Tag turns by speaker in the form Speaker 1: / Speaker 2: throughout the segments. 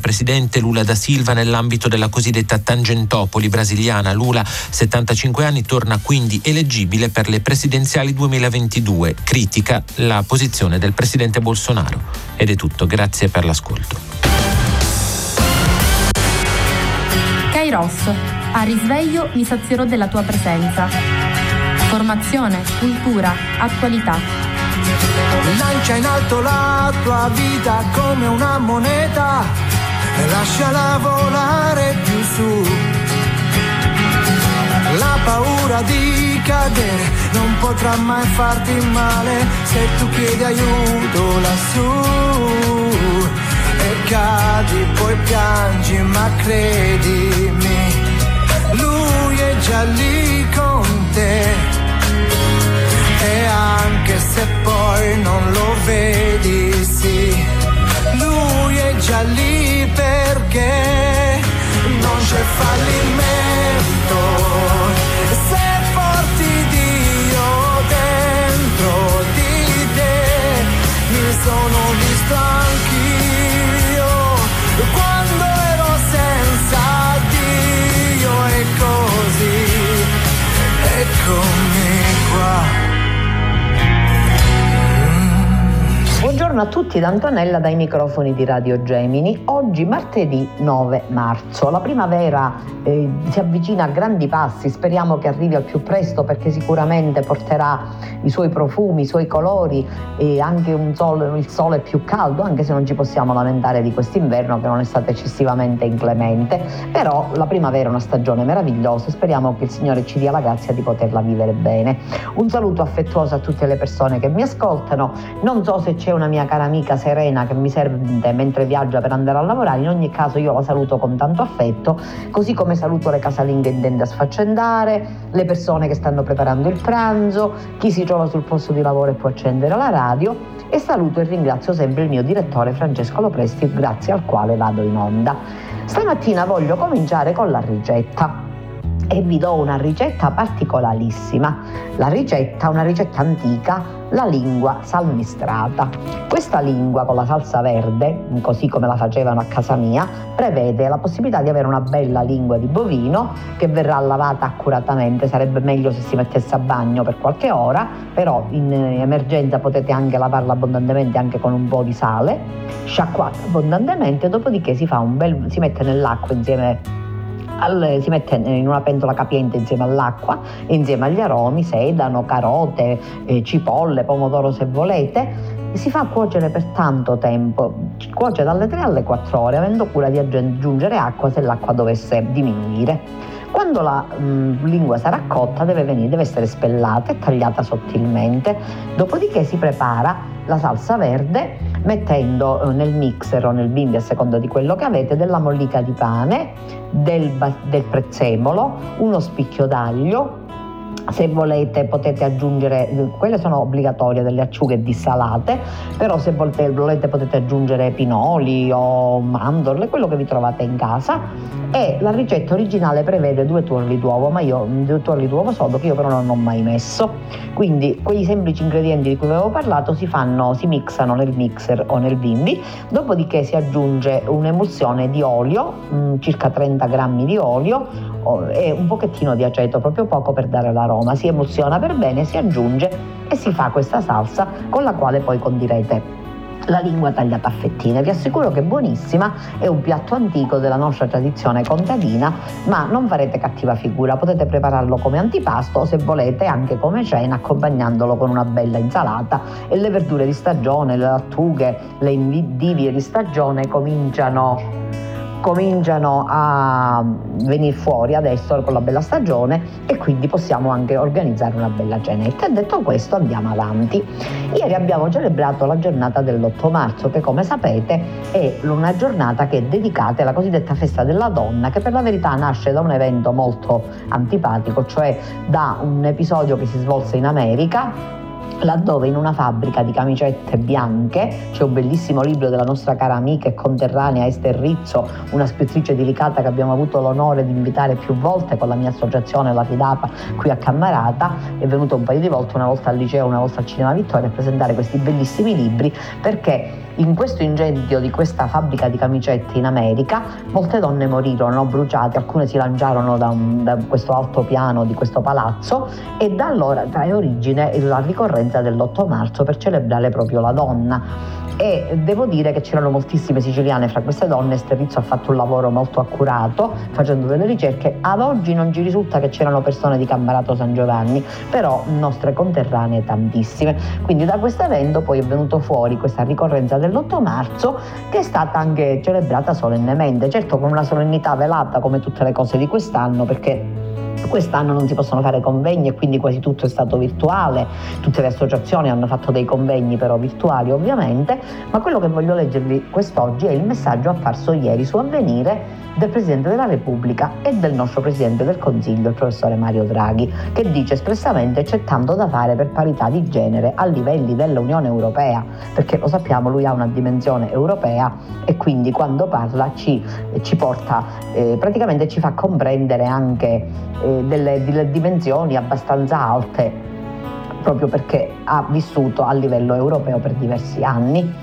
Speaker 1: presidente Lula da Silva nell'ambito della cosiddetta Tangentopoli brasiliana. Lula, 75 anni, torna quindi eleggibile per le presidenziali 2022. Critica la posizione del presidente Bolsonaro. Ed è tutto, grazie per l'ascolto.
Speaker 2: Kairos, a risveglio mi sazierò della tua presenza. Formazione, cultura, attualità.
Speaker 3: Lancia in alto la tua vita come una moneta e lasciala volare più su. La paura di cadere non potrà mai farti male se tu chiedi aiuto lassù. E cadi, poi piangi, ma credimi, lui è già lì con te. E anche se poi non lo vedi, sì, lui è già lì perché non c'è fallimento
Speaker 4: Buongiorno a tutti da Antonella dai microfoni di Radio Gemini. Oggi martedì 9 marzo. La primavera eh, si avvicina a grandi passi, speriamo che arrivi al più presto perché sicuramente porterà i suoi profumi, i suoi colori e anche sole, il sole più caldo, anche se non ci possiamo lamentare di quest'inverno che non è stato eccessivamente inclemente. Però la primavera è una stagione meravigliosa e speriamo che il Signore ci dia la grazia di poterla vivere bene. Un saluto affettuoso a tutte le persone che mi ascoltano. Non so se c'è una mia cara amica Serena che mi serve mentre viaggia per andare a lavorare, in ogni caso io la saluto con tanto affetto, così come saluto le casalinghe in tende a sfaccendare, le persone che stanno preparando il pranzo, chi si trova sul posto di lavoro e può accendere la radio e saluto e ringrazio sempre il mio direttore Francesco Lopresti, grazie al quale vado in onda. Stamattina voglio cominciare con la ricetta e vi do una ricetta particolarissima. La ricetta, una ricetta antica, la lingua salmistrata. Questa lingua con la salsa verde, così come la facevano a casa mia, prevede la possibilità di avere una bella lingua di bovino che verrà lavata accuratamente, sarebbe meglio se si mettesse a bagno per qualche ora, però in emergenza potete anche lavarla abbondantemente anche con un po' di sale, sciacquata abbondantemente, dopodiché si, fa un bel, si mette nell'acqua insieme al, si mette in una pentola capiente insieme all'acqua, insieme agli aromi, sedano, carote, eh, cipolle, pomodoro se volete, si fa cuocere per tanto tempo, cuoce dalle 3 alle 4 ore, avendo cura di aggiungere acqua se l'acqua dovesse diminuire. Quando la mh, mm, lingua sarà cotta deve, venire, deve essere spellata e tagliata sottilmente, dopodiché si prepara la salsa verde mettendo eh, nel mixer o nel bimbi a seconda di quello che avete della mollica di pane, del, del prezzemolo, uno spicchio d'aglio, se volete potete aggiungere, quelle sono obbligatorie delle acciughe dissalate, però se volete, volete potete aggiungere pinoli o mandorle, quello che vi trovate in casa. E la ricetta originale prevede due tuorli d'uovo, ma io due tuorli d'uovo sodo che io però non ho mai messo. Quindi quei semplici ingredienti di cui avevo parlato si fanno, si mixano nel mixer o nel bimbi, dopodiché si aggiunge un'emulsione di olio, mh, circa 30 grammi di olio e un pochettino di aceto, proprio poco per dare l'aroma. Si emulsiona per bene, si aggiunge e si fa questa salsa con la quale poi condirete la lingua tagliata a fettine. Vi assicuro che è buonissima, è un piatto antico della nostra tradizione contadina, ma non farete cattiva figura, potete prepararlo come antipasto o se volete anche come cena accompagnandolo con una bella insalata e le verdure di stagione, le lattughe, le indivie di stagione cominciano cominciano a venire fuori adesso con la bella stagione e quindi possiamo anche organizzare una bella cenetta. E detto questo andiamo avanti. Ieri abbiamo celebrato la giornata dell'8 marzo che come sapete è una giornata che è dedicata alla cosiddetta festa della donna che per la verità nasce da un evento molto antipatico, cioè da un episodio che si svolse in America laddove in una fabbrica di camicette bianche, c'è un bellissimo libro della nostra cara amica e conterranea Esther Rizzo, una scrittrice delicata che abbiamo avuto l'onore di invitare più volte con la mia associazione, la Fidapa, qui a Cammarata, è venuto un paio di volte, una volta al liceo, una volta al Cinema Vittoria, a presentare questi bellissimi libri perché in questo incendio di questa fabbrica di camicette in America molte donne morirono bruciate, alcune si lanciarono da, un, da questo altopiano di questo palazzo e da allora trae origine la ricorrenza dell'8 marzo per celebrare proprio la donna e devo dire che c'erano moltissime siciliane fra queste donne, Sterrizzo ha fatto un lavoro molto accurato facendo delle ricerche, ad oggi non ci risulta che c'erano persone di Cambarato San Giovanni, però nostre conterranee tantissime, quindi da questo evento poi è venuto fuori questa ricorrenza dell'8 marzo che è stata anche celebrata solennemente, certo con una solennità velata come tutte le cose di quest'anno perché Quest'anno non si possono fare convegni e quindi quasi tutto è stato virtuale, tutte le associazioni hanno fatto dei convegni però virtuali ovviamente, ma quello che voglio leggervi quest'oggi è il messaggio apparso ieri su Avvenire del Presidente della Repubblica e del nostro Presidente del Consiglio, il professore Mario Draghi, che dice espressamente c'è tanto da fare per parità di genere a livelli dell'Unione Europea, perché lo sappiamo lui ha una dimensione europea e quindi quando parla ci, ci porta, eh, praticamente ci fa comprendere anche eh, delle, delle dimensioni abbastanza alte proprio perché ha vissuto a livello europeo per diversi anni.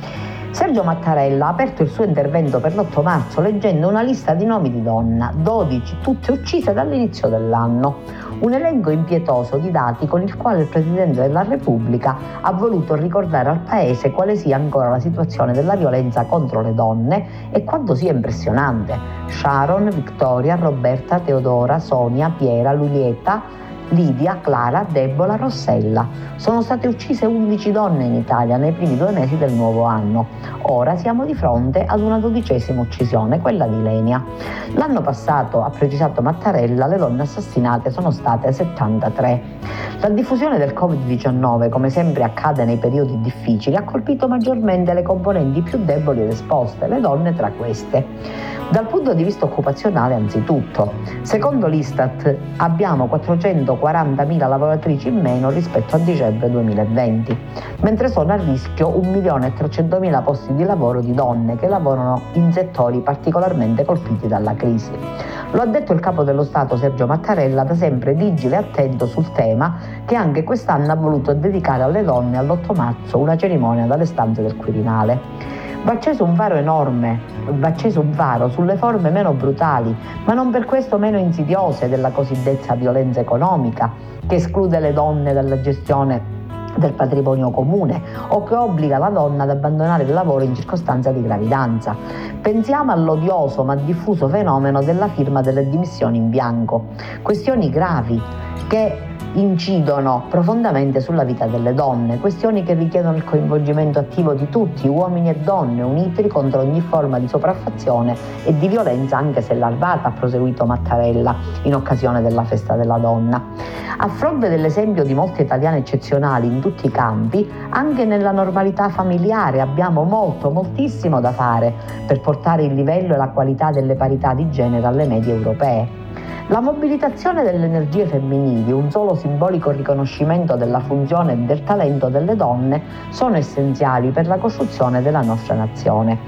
Speaker 4: Sergio Mattarella ha aperto il suo intervento per l'8 marzo leggendo una lista di nomi di donna, 12, tutte uccise dall'inizio dell'anno. Un elenco impietoso di dati con il quale il Presidente della Repubblica ha voluto ricordare al Paese quale sia ancora la situazione della violenza contro le donne e quanto sia impressionante. Sharon, Victoria, Roberta, Teodora, Sonia, Piera, Lulieta, Lidia, Clara, Debola, Rossella. Sono state uccise 11 donne in Italia nei primi due mesi del nuovo anno. Ora siamo di fronte ad una dodicesima uccisione, quella di Lenia. L'anno passato, ha precisato Mattarella, le donne assassinate sono state 73. La diffusione del Covid-19, come sempre accade nei periodi difficili, ha colpito maggiormente le componenti più deboli ed esposte, le donne tra queste. Dal punto di vista occupazionale anzitutto, secondo l'Istat abbiamo 440.000 lavoratrici in meno rispetto a dicembre 2020, mentre sono a rischio 1.300.000 posti di lavoro di donne che lavorano in settori particolarmente colpiti dalla crisi. Lo ha detto il capo dello Stato Sergio Mattarella, da sempre vigile e attento sul tema, che anche quest'anno ha voluto dedicare alle donne all'8 marzo una cerimonia dalle stanze del Quirinale. Va acceso un faro enorme, va acceso un faro sulle forme meno brutali, ma non per questo meno insidiose della cosiddetta violenza economica, che esclude le donne dalla gestione del patrimonio comune o che obbliga la donna ad abbandonare il lavoro in circostanza di gravidanza. Pensiamo all'odioso ma diffuso fenomeno della firma delle dimissioni in bianco, questioni gravi che incidono profondamente sulla vita delle donne, questioni che richiedono il coinvolgimento attivo di tutti, uomini e donne, uniti contro ogni forma di sopraffazione e di violenza, anche se larvata, ha proseguito Mattarella in occasione della festa della donna. A fronte dell'esempio di molte italiane eccezionali in tutti i campi, anche nella normalità familiare abbiamo molto, moltissimo da fare per portare il livello e la qualità delle parità di genere alle medie europee. La mobilitazione delle energie femminili, un solo simbolico riconoscimento della funzione e del talento delle donne, sono essenziali per la costruzione della nostra nazione.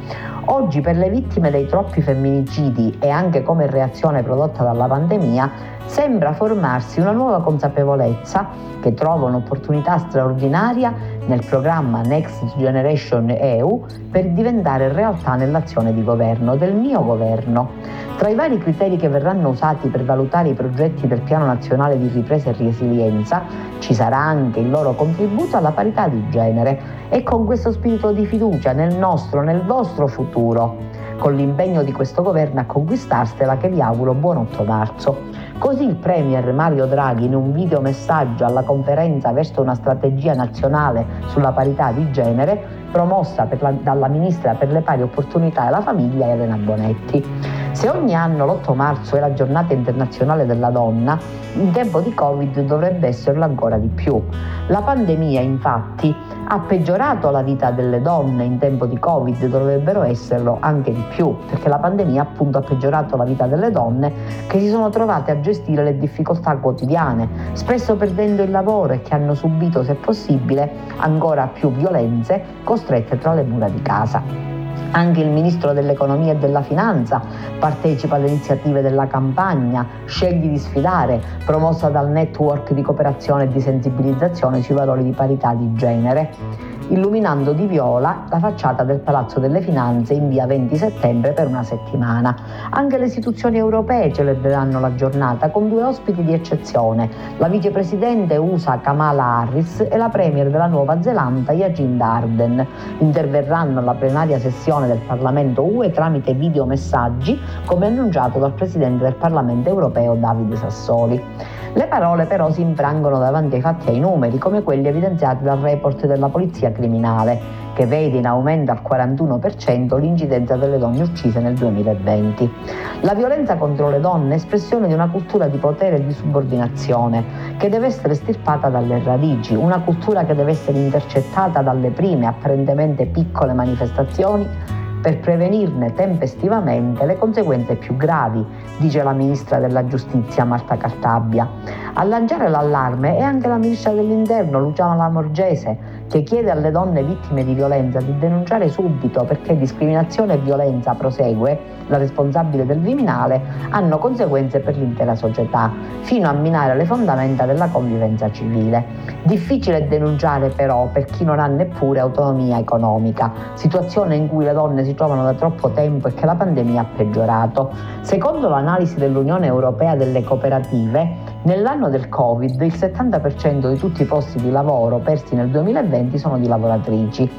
Speaker 4: Oggi per le vittime dei troppi femminicidi e anche come reazione prodotta dalla pandemia, sembra formarsi una nuova consapevolezza che trova un'opportunità straordinaria nel programma Next Generation EU per diventare realtà nell'azione di governo, del mio governo. Tra i vari criteri che verranno usati per valutare i progetti del Piano Nazionale di Ripresa e Resilienza ci sarà anche il loro contributo alla parità di genere e con questo spirito di fiducia nel nostro, nel vostro futuro, con l'impegno di questo governo a conquistarsela che vi auguro buon 8 marzo. Così il Premier Mario Draghi in un video messaggio alla conferenza verso una strategia nazionale sulla parità di genere promossa la, dalla Ministra per le pari opportunità e la famiglia Elena Bonetti. Se ogni anno l'8 marzo è la giornata internazionale della donna, in tempo di Covid dovrebbe esserlo ancora di più. La pandemia infatti ha peggiorato la vita delle donne in tempo di Covid, dovrebbero esserlo anche di più, perché la pandemia appunto ha peggiorato la vita delle donne che si sono trovate a gestire le difficoltà quotidiane, spesso perdendo il lavoro e che hanno subito, se possibile, ancora più violenze costrette tra le mura di casa. Anche il ministro dell'economia e della finanza partecipa alle iniziative della campagna Scegli di sfidare, promossa dal network di cooperazione e di sensibilizzazione sui valori di parità di genere illuminando di viola la facciata del Palazzo delle Finanze in via 20 settembre per una settimana. Anche le istituzioni europee celebreranno la giornata con due ospiti di eccezione, la vicepresidente USA Kamala Harris e la premier della Nuova Zelanda Jacinda Arden. Interverranno alla plenaria sessione del Parlamento UE tramite videomessaggi, come annunciato dal presidente del Parlamento europeo Davide Sassoli. Le parole però si infrangono davanti ai fatti e ai numeri, come quelli evidenziati dal report della Polizia Criminale, che vede in aumento al 41% l'incidenza delle donne uccise nel 2020. La violenza contro le donne è espressione di una cultura di potere e di subordinazione che deve essere stirpata dalle radici, una cultura che deve essere intercettata dalle prime apparentemente piccole manifestazioni per prevenirne tempestivamente le conseguenze più gravi, dice la ministra della giustizia Marta Cartabia. A lanciare l'allarme è anche la ministra dell'interno Luciana Lamorgese, che chiede alle donne vittime di violenza di denunciare subito perché discriminazione e violenza prosegue, la responsabile del Viminale, hanno conseguenze per l'intera società, fino a minare le fondamenta della convivenza civile. Difficile denunciare però per chi non ha neppure autonomia economica, situazione in cui le donne si trovano da troppo tempo e che la pandemia ha peggiorato. Secondo l'analisi dell'Unione Europea delle Cooperative, Nell'anno del Covid il 70% di tutti i posti di lavoro persi nel 2020 sono di lavoratrici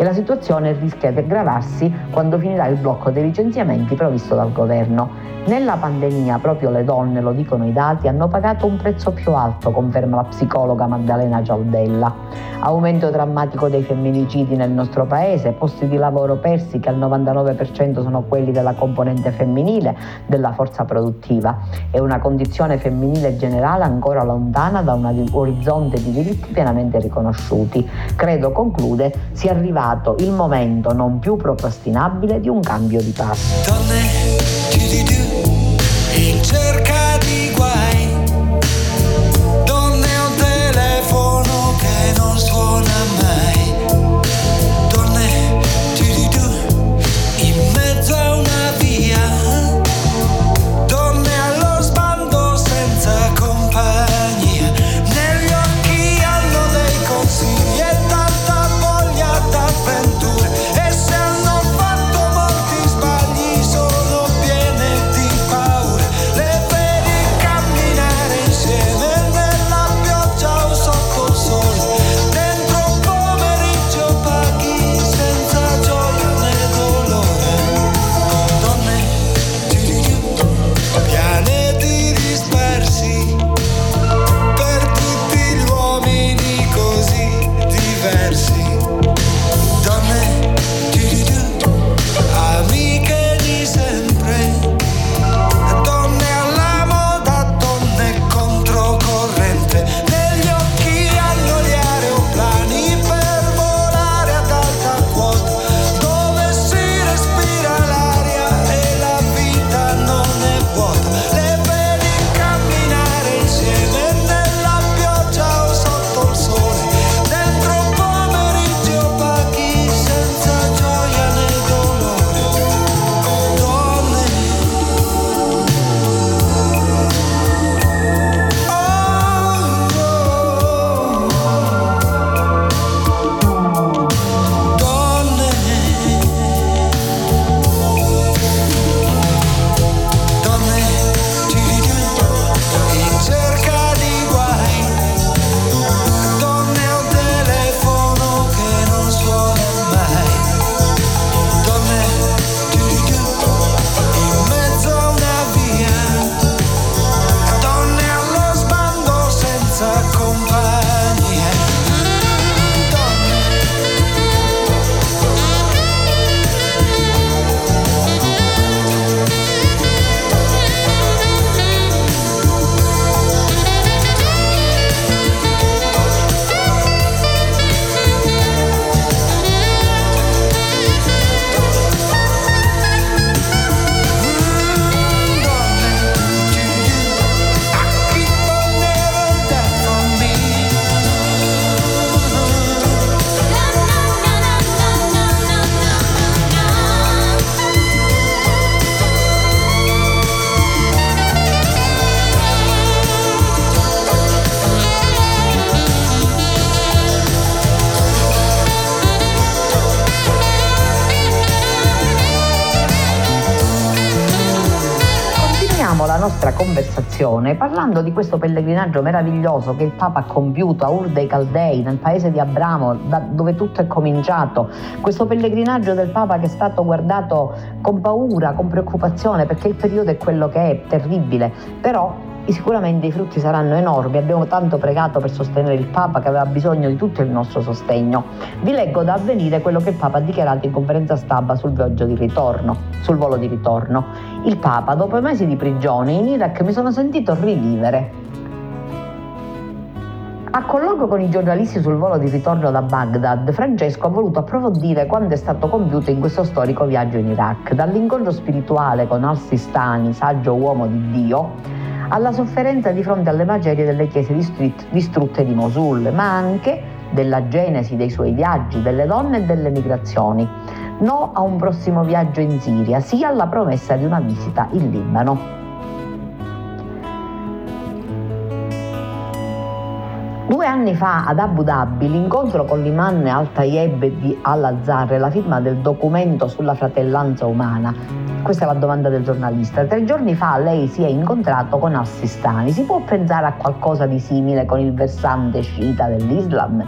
Speaker 4: e la situazione rischia di aggravarsi quando finirà il blocco dei licenziamenti previsto dal governo. Nella pandemia proprio le donne, lo dicono i dati, hanno pagato un prezzo più alto, conferma la psicologa Maddalena Gialdella. Aumento drammatico dei femminicidi nel nostro paese, posti di lavoro persi che al 99% sono quelli della componente femminile della forza produttiva e una condizione femminile generale ancora lontana da un orizzonte di diritti pienamente riconosciuti. Credo, conclude, sia arrivato il momento non più procrastinabile di un cambio di passo. Conversazione parlando di questo pellegrinaggio meraviglioso che il Papa ha compiuto a Ur dei Caldei, nel paese di Abramo, dove tutto è cominciato. Questo pellegrinaggio del Papa che è stato guardato con paura, con preoccupazione, perché il periodo è quello che è, terribile, però sicuramente i frutti saranno enormi. Abbiamo tanto pregato per sostenere il Papa che aveva bisogno di tutto il nostro sostegno. Vi leggo da avvenire quello che il Papa ha dichiarato in conferenza stampa sul ritorno, sul volo di ritorno. Il Papa, dopo mesi di prigione in Iraq, mi sono sentito rivivere. A colloquio con i giornalisti sul volo di ritorno da Baghdad, Francesco ha voluto approfondire quanto è stato compiuto in questo storico viaggio in Iraq, dall'incontro spirituale con Al-Sistani, saggio uomo di Dio, alla sofferenza di fronte alle macerie delle chiese distrutte di Mosul, ma anche della genesi dei suoi viaggi, delle donne e delle migrazioni. No a un prossimo viaggio in Siria, sia alla promessa di una visita in Libano. Due anni fa ad Abu Dhabi l'incontro con l'imam Al-Tayeb di Al-Azhar e la firma del documento sulla fratellanza umana. Questa è la domanda del giornalista. Tre giorni fa lei si è incontrato con Al-Sistani. Si può pensare a qualcosa di simile con il versante sciita dell'Islam?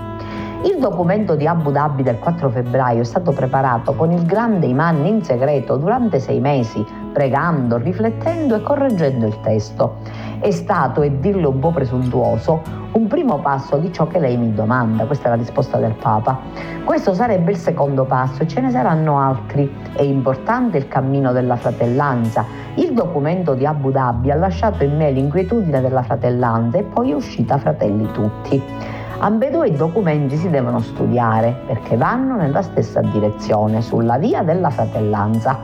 Speaker 4: Il documento di Abu Dhabi del 4 febbraio è stato preparato con il grande imam in segreto durante sei mesi, pregando, riflettendo e correggendo il testo. È stato, e dirlo un po' presuntuoso, un primo passo di ciò che lei mi domanda. Questa è la risposta del Papa. Questo sarebbe il secondo passo e ce ne saranno altri. È importante il cammino della fratellanza. Il documento di Abu Dhabi ha lasciato in me l'inquietudine della fratellanza e poi è uscita fratelli tutti. Ambedue i documenti si devono studiare perché vanno nella stessa direzione, sulla via della fratellanza.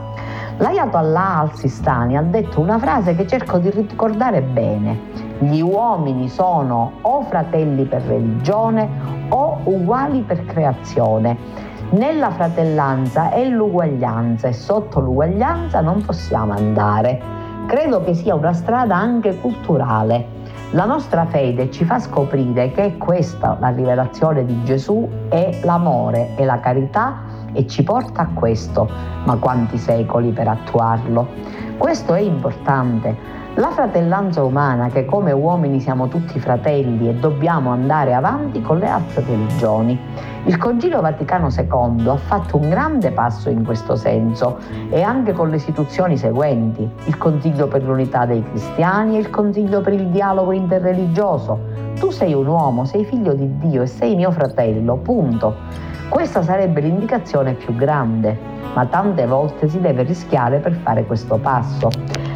Speaker 4: L'Ayatollah al-Sistani ha detto una frase che cerco di ricordare bene. Gli uomini sono o fratelli per religione o uguali per creazione. Nella fratellanza è l'uguaglianza e sotto l'uguaglianza non possiamo andare. Credo che sia una strada anche culturale la nostra fede ci fa scoprire che questa la rivelazione di Gesù, è l'amore e la carità e ci porta a questo, ma quanti secoli per attuarlo. Questo è importante. La fratellanza umana, che come uomini siamo tutti fratelli e dobbiamo andare avanti con le altre religioni. Il Concilio Vaticano II ha fatto un grande passo in questo senso e anche con le istituzioni seguenti, il Consiglio per l'unità dei cristiani e il Consiglio per il dialogo interreligioso. Tu sei un uomo, sei figlio di Dio e sei mio fratello, punto. Questa sarebbe l'indicazione più grande, ma tante volte si deve rischiare per fare questo passo.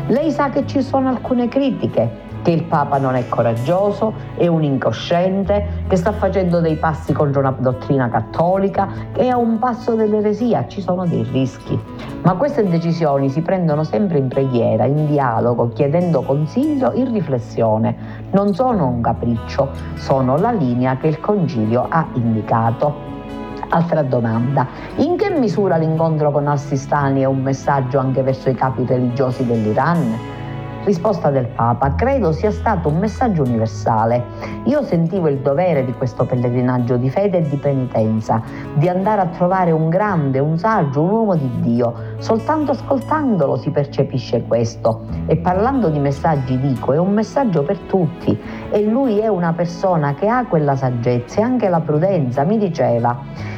Speaker 4: Lei sa che ci sono alcune critiche, che il Papa non è coraggioso, è un incosciente, che sta facendo dei passi contro una dottrina cattolica, che è a un passo dell'eresia, ci sono dei rischi. Ma queste decisioni si prendono sempre in preghiera, in dialogo, chiedendo consiglio, in riflessione. Non sono un capriccio, sono la linea che il Concilio ha indicato. Altra domanda, in che misura l'incontro con Al-Sistani è un messaggio anche verso i capi religiosi dell'Iran? Risposta del Papa, credo sia stato un messaggio universale. Io sentivo il dovere di questo pellegrinaggio di fede e di penitenza, di andare a trovare un grande, un saggio, un uomo di Dio. Soltanto ascoltandolo si percepisce questo. E parlando di messaggi dico, è un messaggio per tutti. E lui è una persona che ha quella saggezza e anche la prudenza. Mi diceva,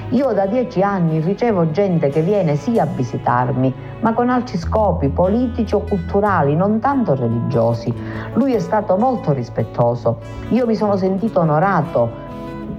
Speaker 4: io da dieci anni ricevo gente che viene sì a visitarmi, ma con altri scopi politici o culturali, non tanto religiosi. Lui è stato molto rispettoso. Io mi sono sentito onorato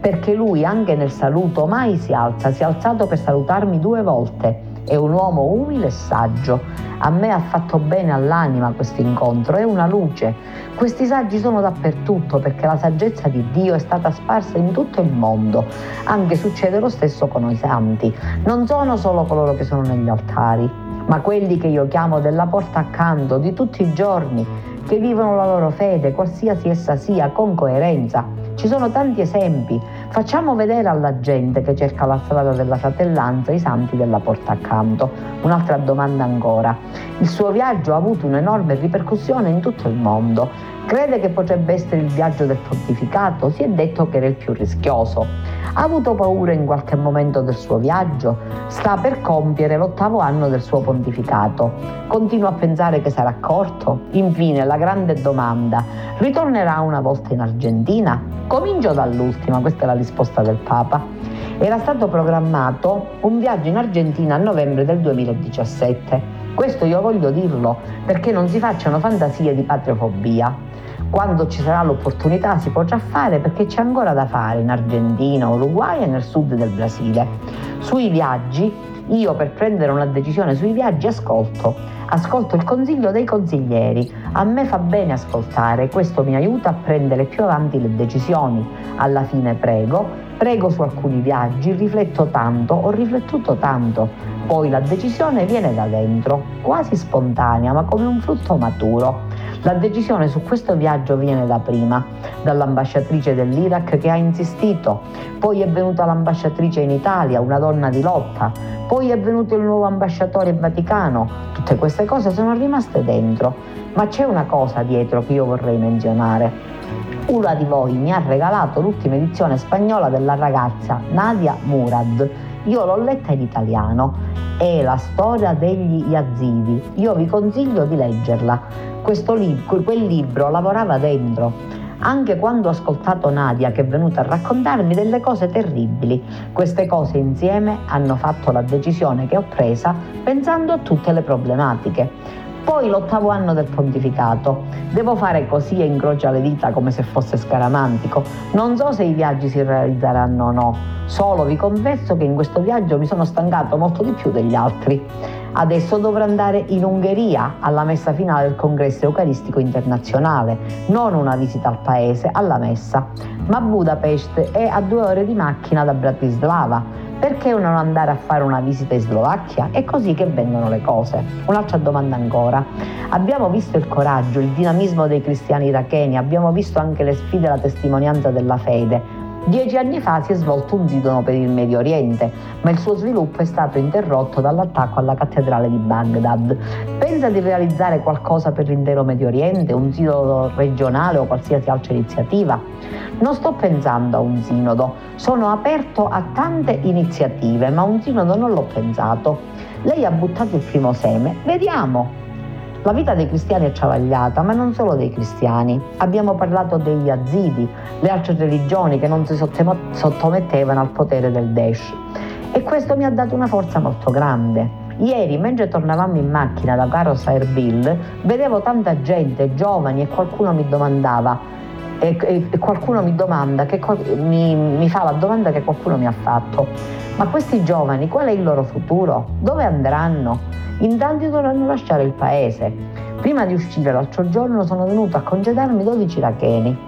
Speaker 4: perché lui anche nel saluto mai si alza, si è alzato per salutarmi due volte. È un uomo umile e saggio. A me ha fatto bene all'anima questo incontro, è una luce. Questi saggi sono dappertutto perché la saggezza di Dio è stata sparsa in tutto il mondo. Anche succede lo stesso con i santi. Non sono solo coloro che sono negli altari, ma quelli che io chiamo della porta accanto di tutti i giorni, che vivono la loro fede, qualsiasi essa sia, con coerenza ci sono tanti esempi. Facciamo vedere alla gente che cerca la strada della fratellanza i santi della porta accanto. Un'altra domanda ancora. Il suo viaggio ha avuto un'enorme ripercussione in tutto il mondo. Crede che potrebbe essere il viaggio del pontificato? Si è detto che era il più rischioso. Ha avuto paura in qualche momento del suo viaggio? Sta per compiere l'ottavo anno del suo pontificato. Continua a pensare che sarà accorto? Infine, la grande domanda, ritornerà una volta in Argentina? Comincio dall'ultima, questa è la risposta del Papa. Era stato programmato un viaggio in Argentina a novembre del 2017. Questo io voglio dirlo perché non si facciano fantasie di patriofobia. Quando ci sarà l'opportunità si potrà fare perché c'è ancora da fare in Argentina, Uruguay e nel sud del Brasile. Sui viaggi, io per prendere una decisione sui viaggi ascolto, ascolto il consiglio dei consiglieri. A me fa bene ascoltare, questo mi aiuta a prendere più avanti le decisioni. Alla fine prego, prego su alcuni viaggi, rifletto tanto, ho riflettuto tanto. Poi la decisione viene da dentro, quasi spontanea, ma come un frutto maturo. La decisione su questo viaggio viene da prima, dall'ambasciatrice dell'Iraq che ha insistito, poi è venuta l'ambasciatrice in Italia, una donna di lotta, poi è venuto il nuovo ambasciatore in Vaticano. Tutte queste cose sono rimaste dentro, ma c'è una cosa dietro che io vorrei menzionare. Una di voi mi ha regalato l'ultima edizione spagnola della ragazza Nadia Murad. Io l'ho letta in italiano. È la storia degli Yazidi. Io vi consiglio di leggerla lib- quel libro lavorava dentro. Anche quando ho ascoltato Nadia che è venuta a raccontarmi delle cose terribili, queste cose insieme hanno fatto la decisione che ho presa pensando a tutte le problematiche. Poi l'ottavo anno del pontificato. Devo fare così e incrocia le dita come se fosse scaramantico. Non so se i viaggi si realizzeranno o no. Solo vi confesso che in questo viaggio mi sono stancato molto di più degli altri. Adesso dovrò andare in Ungheria alla messa finale del congresso eucaristico internazionale, non una visita al paese, alla messa. Ma Budapest è a due ore di macchina da Bratislava. Perché non andare a fare una visita in Slovacchia? È così che vengono le cose. Un'altra domanda ancora. Abbiamo visto il coraggio, il dinamismo dei cristiani iracheni, abbiamo visto anche le sfide e la testimonianza della fede, Dieci anni fa si è svolto un sidono per il Medio Oriente, ma il suo sviluppo è stato interrotto dall'attacco alla cattedrale di Baghdad. Pensa di realizzare qualcosa per l'intero Medio Oriente, un sinodo regionale o qualsiasi altra iniziativa? Non sto pensando a un sinodo, sono aperto a tante iniziative, ma un sinodo non l'ho pensato. Lei ha buttato il primo seme, vediamo. La vita dei cristiani è travagliata, ma non solo dei cristiani. Abbiamo parlato degli azidi, le altre religioni che non si sottomettevano al potere del Daesh. E questo mi ha dato una forza molto grande. Ieri, mentre tornavamo in macchina da Caros a Erbil, vedevo tanta gente, giovani, e qualcuno mi domandava, e, e qualcuno mi domanda, che, mi, mi fa la domanda che qualcuno mi ha fatto, ma questi giovani qual è il loro futuro? Dove andranno? In tanti dovranno lasciare il paese. Prima di uscire l'altro giorno sono venuto a congedarmi 12 iracheni.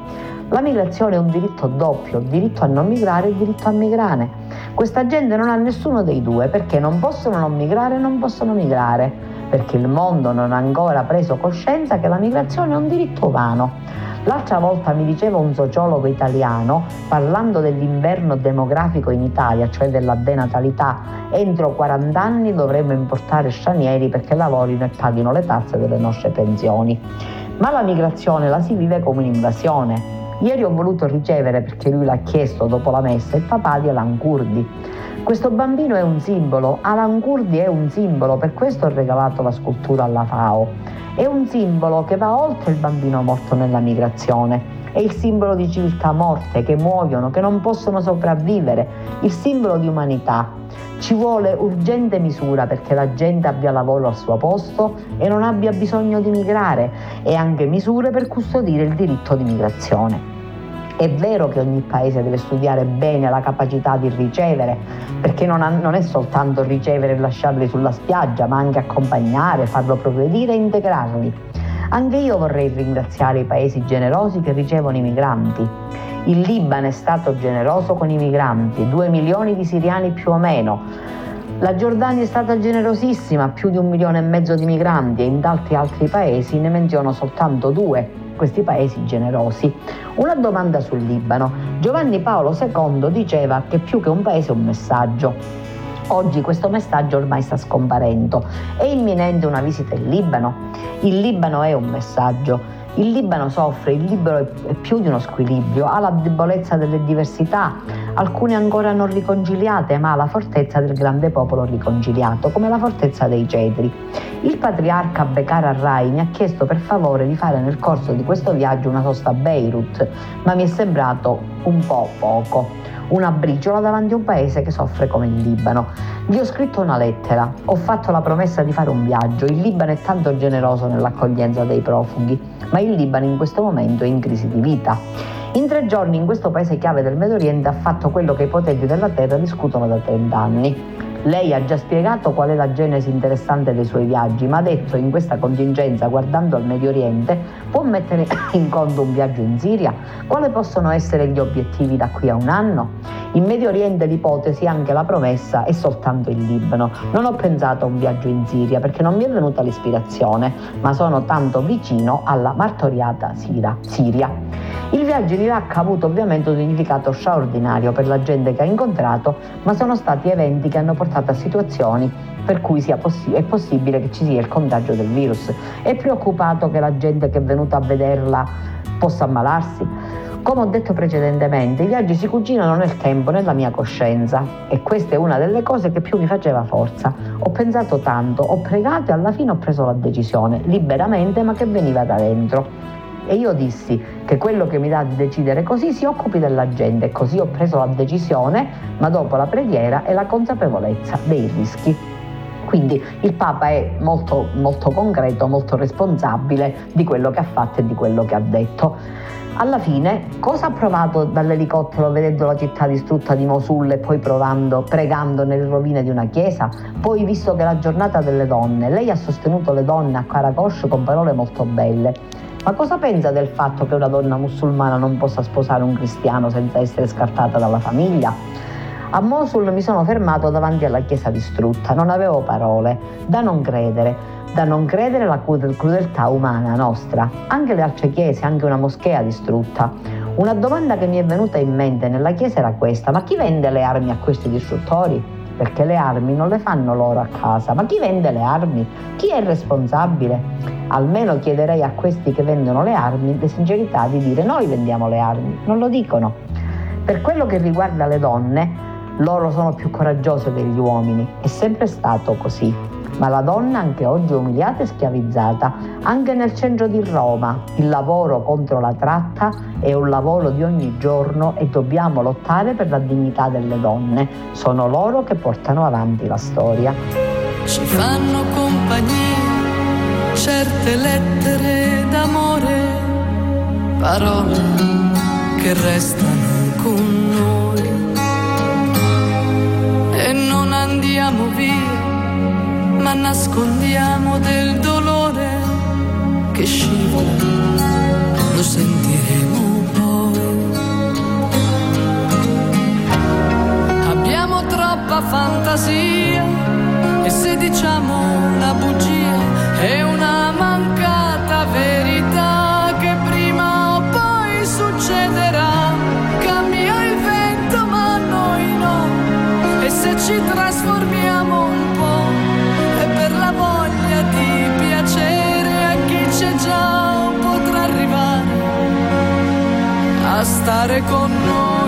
Speaker 4: La migrazione è un diritto doppio, diritto a non migrare e diritto a migrare. Questa gente non ha nessuno dei due perché non possono non migrare e non possono migrare, perché il mondo non ha ancora preso coscienza che la migrazione è un diritto umano. L'altra volta mi diceva un sociologo italiano, parlando dell'inverno demografico in Italia, cioè della denatalità, entro 40 anni dovremmo importare stranieri perché lavorino e paghino le tasse delle nostre pensioni. Ma la migrazione la si vive come un'invasione. Ieri ho voluto ricevere, perché lui l'ha chiesto dopo la messa, il papà di Alan Kurdi. Questo bambino è un simbolo, Alan Kurdi è un simbolo, per questo ho regalato la scultura alla FAO. È un simbolo che va oltre il bambino morto nella migrazione. È il simbolo di civiltà morte che muoiono, che non possono sopravvivere, il simbolo di umanità. Ci vuole urgente misura perché la gente abbia lavoro al suo posto e non abbia bisogno di migrare e anche misure per custodire il diritto di migrazione. È vero che ogni paese deve studiare bene la capacità di ricevere, perché non, ha, non, è soltanto ricevere e lasciarli sulla spiaggia, ma anche accompagnare, farlo progredire e integrarli. Anche io vorrei ringraziare i paesi generosi che ricevono i migranti. Il Libano è stato generoso con i migranti, due milioni di siriani più o meno. La Giordania è stata generosissima, più di un milione e mezzo di migranti e in tanti altri paesi ne menziono soltanto due, questi paesi generosi. Una domanda sul Libano. Giovanni Paolo II diceva che più che un paese è un messaggio. Oggi questo messaggio ormai sta scomparendo. È imminente una visita in Libano? Il Libano è un messaggio. Il Libano soffre, il Libano è più di uno squilibrio, ha la debolezza delle diversità, alcune ancora non riconciliate, ma la fortezza del grande popolo riconciliato, come la fortezza dei cedri. Il patriarca Bekar al-Rai mi ha chiesto per favore di fare nel corso di questo viaggio una sosta a Beirut, ma mi è sembrato un po' poco una briciola davanti a un paese che soffre come il Libano. Gli ho scritto una lettera, ho fatto la promessa di fare un viaggio, il Libano è tanto generoso nell'accoglienza dei profughi, ma il Libano in questo momento è in crisi di vita. In tre giorni in questo paese chiave del Medio Oriente ha fatto quello che i potenti della terra discutono da 30 anni lei ha già spiegato qual è la genesi interessante dei suoi viaggi, ma ha detto in questa contingenza, guardando al Medio Oriente, può mettere in conto un viaggio in Siria? Quali possono essere gli obiettivi da qui a un anno? In Medio Oriente l'ipotesi, anche la promessa, è soltanto il Libano. Non ho pensato a un viaggio in Siria perché non mi è venuta l'ispirazione, ma sono tanto vicino alla martoriata Siria. Il viaggio in Iraq ha avuto ovviamente un significato straordinario per la gente che ha incontrato, ma sono stati eventi che hanno portato a situazioni per cui possi- è possibile che ci sia il contagio del virus. È preoccupato che la gente che è venuta a vederla possa ammalarsi? Come ho detto precedentemente, i viaggi si cucinano nel tempo, nella mia coscienza e questa è una delle cose che più mi faceva forza. Ho pensato tanto, ho pregato e alla fine ho preso la decisione, liberamente ma che veniva da dentro. E io dissi che quello che mi dà di decidere così si occupi della gente e così ho preso la decisione, ma dopo la preghiera e la consapevolezza dei rischi. Quindi il Papa è molto, molto concreto, molto responsabile di quello che ha fatto e di quello che ha detto. Alla fine, cosa ha provato dall'elicottero vedendo la città distrutta di Mosul e poi provando, pregando nelle rovine di una chiesa? Poi, visto che è la giornata delle donne, lei ha sostenuto le donne a Karakosh con parole molto belle. Ma cosa pensa del fatto che una donna musulmana non possa sposare un cristiano senza essere scartata dalla famiglia? A Mosul mi sono fermato davanti alla chiesa distrutta, non avevo parole, da non credere, da non credere alla crudeltà umana nostra, anche le altre chiese, anche una moschea distrutta. Una domanda che mi è venuta in mente nella chiesa era questa, ma chi vende le armi a questi distruttori? Perché le armi non le fanno loro a casa, ma chi vende le armi? Chi è responsabile? Almeno chiederei a questi che vendono le armi la sincerità di dire noi vendiamo le armi, non lo dicono. Per quello che riguarda le donne, loro sono più coraggiose degli uomini, è sempre stato così. Ma la donna anche oggi è umiliata e schiavizzata, anche nel centro di Roma. Il lavoro contro la tratta è un lavoro di ogni giorno e dobbiamo lottare per la dignità delle donne. Sono loro che portano avanti la storia.
Speaker 5: Ci fanno compagnia certe lettere d'amore, parole che restano con ma nascondiamo del dolore che scivola, lo sentiremo poi. Abbiamo troppa fantasia e se diciamo una bugia è una mancata verità che prima o poi succederà. Cambia il vento ma noi no e se ci trasformiamo stare con noi.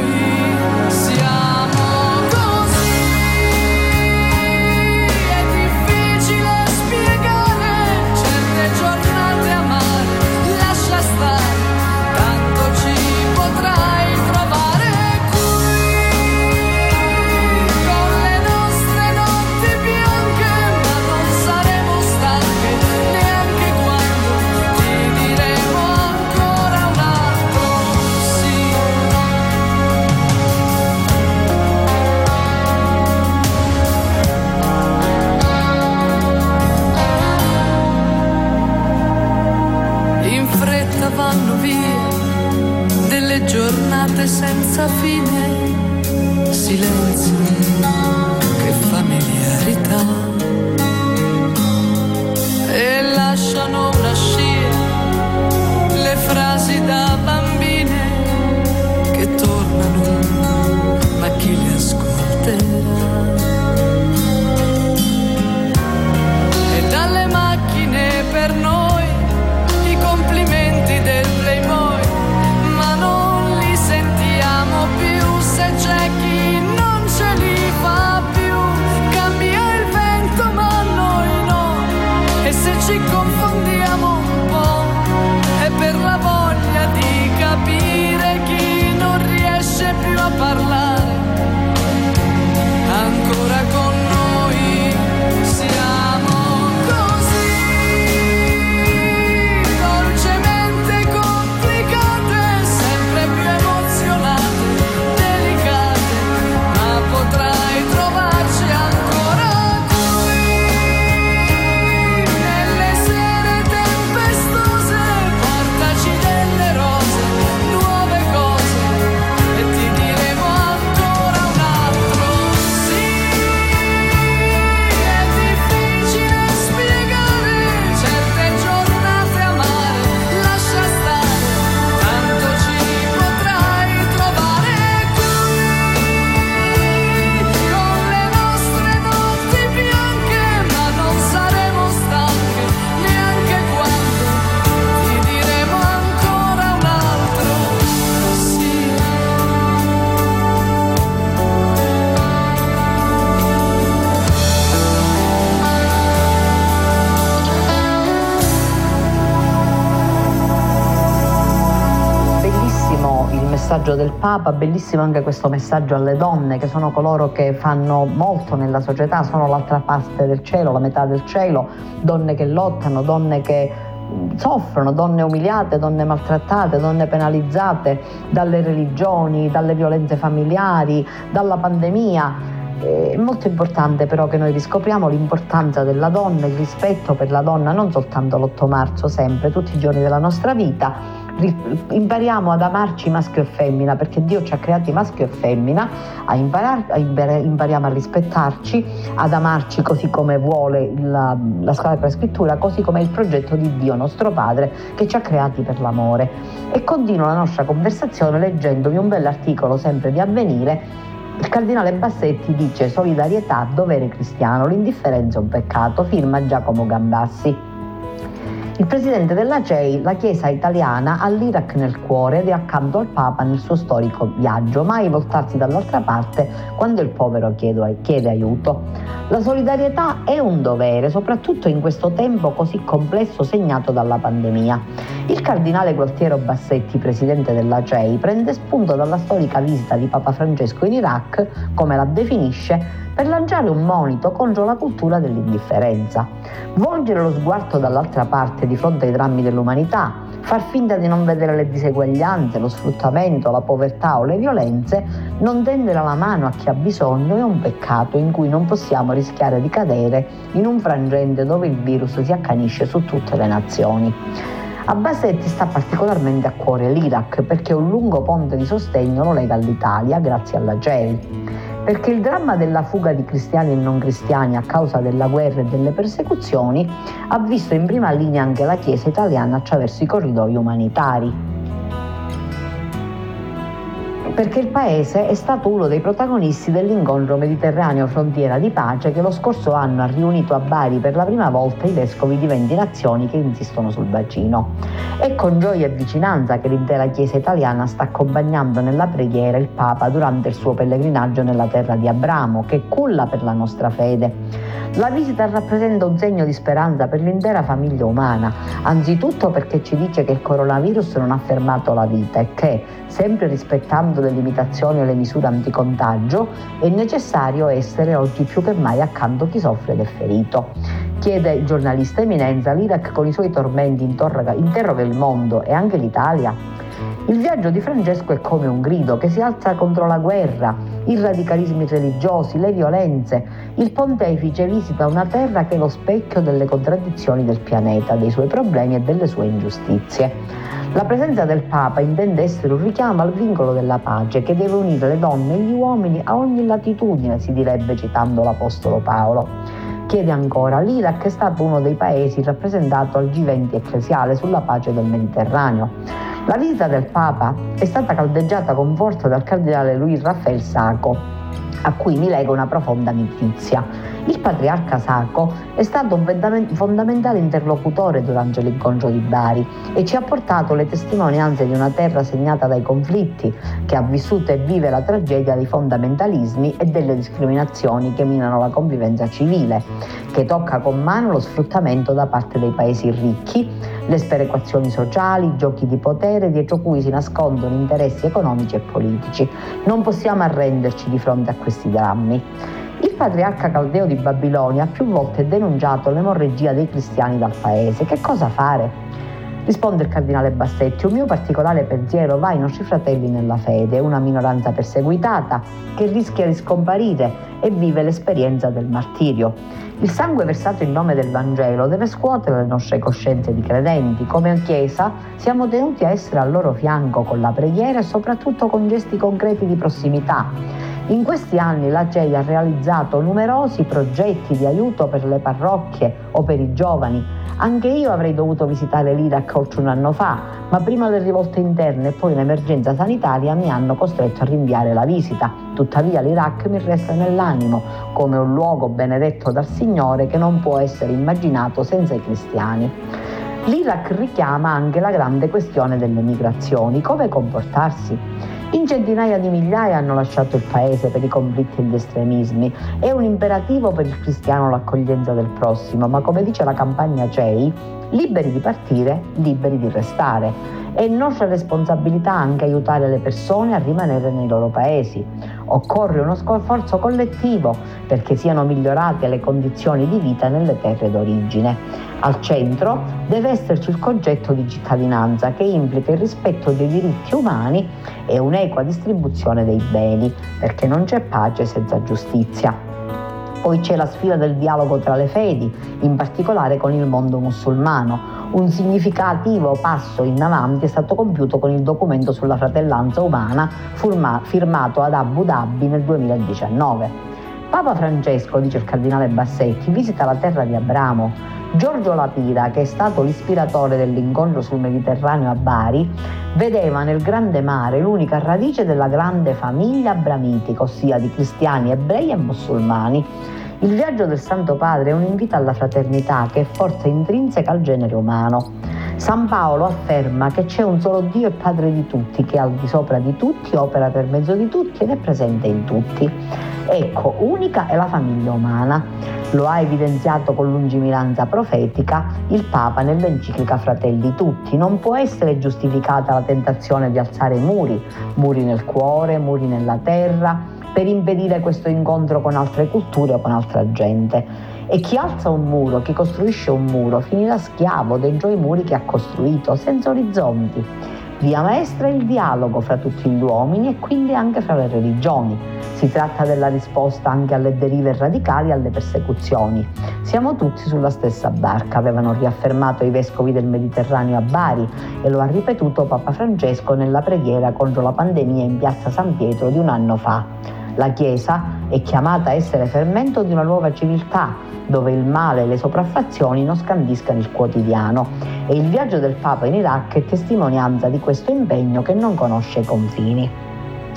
Speaker 4: Messaggio del Papa, bellissimo anche questo messaggio alle donne che sono coloro che fanno molto nella società, sono l'altra parte del cielo, la metà del cielo, donne che lottano, donne che soffrono, donne umiliate, donne maltrattate, donne penalizzate dalle religioni, dalle violenze familiari, dalla pandemia. È molto importante però che noi riscopriamo l'importanza della donna, il rispetto per la donna, non soltanto l'8 marzo, sempre, tutti i giorni della nostra vita impariamo ad amarci maschio e femmina perché Dio ci ha creati maschio e femmina, a imparar, a impariamo a rispettarci, ad amarci così come vuole la, la Sacra Scrittura, così come è il progetto di Dio nostro Padre che ci ha creati per l'amore. E continuo la nostra conversazione leggendovi un bell'articolo sempre di avvenire il cardinale Bassetti dice solidarietà, dovere cristiano, l'indifferenza è un peccato, firma Giacomo Gambassi. Il presidente della CEI, la Chiesa italiana, ha l'Iraq nel cuore ed è accanto al Papa nel suo storico viaggio, mai voltarsi dall'altra parte quando il povero chiede, chiede aiuto. La solidarietà è un dovere, soprattutto in questo tempo così complesso segnato dalla pandemia. Il cardinale Gualtiero Bassetti, presidente della CEI, prende spunto dalla storica visita di Papa Francesco in Iraq, come la definisce, per lanciare un monito contro la cultura dell'indifferenza. Volgere lo sguardo dall'altra parte di fronte ai drammi dell'umanità, far finta di non vedere le diseguaglianze, lo sfruttamento, la povertà o le violenze, non tendere la mano a chi ha bisogno è un peccato in cui non possiamo rischiare di cadere in un frangente dove il virus si accanisce su tutte le nazioni. A Basetti sta particolarmente a cuore l'Iraq perché un lungo ponte di sostegno lo lega all'Italia grazie alla GEI perché il dramma della fuga di cristiani e non cristiani a causa della guerra e delle persecuzioni ha visto in prima linea anche la Chiesa italiana attraverso i corridoi umanitari perché il Paese è stato uno dei protagonisti dell'incontro Mediterraneo Frontiera di Pace che lo scorso anno ha riunito a Bari per la prima volta i vescovi di 20 nazioni che insistono sul bacino. È con gioia e vicinanza che l'intera Chiesa italiana sta accompagnando nella preghiera il Papa durante il suo pellegrinaggio nella terra di Abramo, che culla per la nostra fede. La visita rappresenta un segno di speranza per l'intera famiglia umana, anzitutto perché ci dice che il coronavirus non ha fermato la vita e che, sempre rispettando le limitazioni e le misure anticontagio, è necessario essere oggi più che mai accanto a chi soffre ed è ferito. Chiede il giornalista Eminenza, l'Iraq con i suoi tormenti interroga, interroga il mondo e anche l'Italia. Il viaggio di Francesco è come un grido che si alza contro la guerra, i radicalismi religiosi, le violenze. Il pontefice visita una terra che è lo specchio delle contraddizioni del pianeta, dei suoi problemi e delle sue ingiustizie. La presenza del Papa intende essere un richiamo al vincolo della pace che deve unire le donne e gli uomini a ogni latitudine, si direbbe citando l'Apostolo Paolo. Chiede ancora, l'Iraq è stato uno dei paesi rappresentato al G20 ecclesiale sulla pace del Mediterraneo. La visita del Papa è stata caldeggiata con forza dal cardinale Luis Rafael Sacco, a cui mi lega una profonda amicizia. Il patriarca Sacco è stato un fondamentale interlocutore durante l'incontro di Bari e ci ha portato le testimonianze di una terra segnata dai conflitti, che ha vissuto e vive la tragedia dei fondamentalismi e delle discriminazioni che minano la convivenza civile, che tocca con mano lo sfruttamento da parte dei paesi ricchi le sperequazioni sociali, i giochi di potere dietro cui si nascondono interessi economici e politici. Non possiamo arrenderci di fronte a questi drammi. Il patriarca caldeo di Babilonia ha più volte denunciato l'emorragia dei cristiani dal paese. Che cosa fare? Risponde il cardinale Bassetti, un mio particolare pensiero va ai nostri fratelli nella fede, una minoranza perseguitata che rischia di scomparire e vive l'esperienza del martirio. Il sangue versato in nome del Vangelo deve scuotere le nostre coscienze di credenti. Come Chiesa siamo tenuti a essere al loro fianco con la preghiera e soprattutto con gesti concreti di prossimità. In questi anni la CEI ha realizzato numerosi progetti di aiuto per le parrocchie o per i giovani. Anche io avrei dovuto visitare l'Iraq oltre un anno fa, ma prima le rivolte interne e poi l'emergenza sanitaria mi hanno costretto a rinviare la visita. Tuttavia l'Iraq mi resta nell'animo come un luogo benedetto dal Signore che non può essere immaginato senza i cristiani. L'Iraq richiama anche la grande questione delle migrazioni, come comportarsi. In centinaia di migliaia hanno lasciato il paese per i conflitti e gli estremismi. È un imperativo per il cristiano l'accoglienza del prossimo, ma come dice la campagna CEI, liberi di partire, liberi di restare. È nostra responsabilità anche aiutare le persone a rimanere nei loro paesi. Occorre uno sforzo collettivo perché siano migliorate le condizioni di vita nelle terre d'origine. Al centro deve esserci il concetto di cittadinanza che implica il rispetto dei diritti umani e un'equa distribuzione dei beni, perché non c'è pace senza giustizia. Poi c'è la sfida del dialogo tra le fedi, in particolare con il mondo musulmano. Un significativo passo in avanti è stato compiuto con il documento sulla fratellanza umana firmato ad Abu Dhabi nel 2019. Papa Francesco, dice il cardinale Bassetti, visita la terra di Abramo. Giorgio Lapira, che è stato l'ispiratore dell'incontro sul Mediterraneo a Bari, vedeva nel grande mare l'unica radice della grande famiglia abramitica, ossia di cristiani, ebrei e musulmani. Il viaggio del Santo Padre è un invito alla fraternità che è forza intrinseca al genere umano. San Paolo afferma che c'è un solo Dio e Padre di tutti, che è al di sopra di tutti, opera per mezzo di tutti ed è presente in tutti. Ecco, unica è la famiglia umana. Lo ha evidenziato con lungimiranza profetica il Papa nell'enciclica Fratelli Tutti. Non può essere giustificata la tentazione di alzare muri, muri nel cuore, muri nella terra, per impedire questo incontro con altre culture o con altra gente. E chi alza un muro, chi costruisce un muro, finirà schiavo dei suoi muri che ha costruito, senza orizzonti. Via maestra è il dialogo fra tutti gli uomini e quindi anche fra le religioni. Si tratta della risposta anche alle derive radicali e alle persecuzioni. Siamo tutti sulla stessa barca, avevano riaffermato i vescovi del Mediterraneo a Bari e lo ha ripetuto Papa Francesco nella preghiera contro la pandemia in piazza San Pietro di un anno fa. La Chiesa è chiamata a essere fermento di una nuova civiltà, dove il male e le sopraffazioni non scandiscano il quotidiano. E il viaggio del Papa in Iraq è testimonianza di questo impegno che non conosce confini.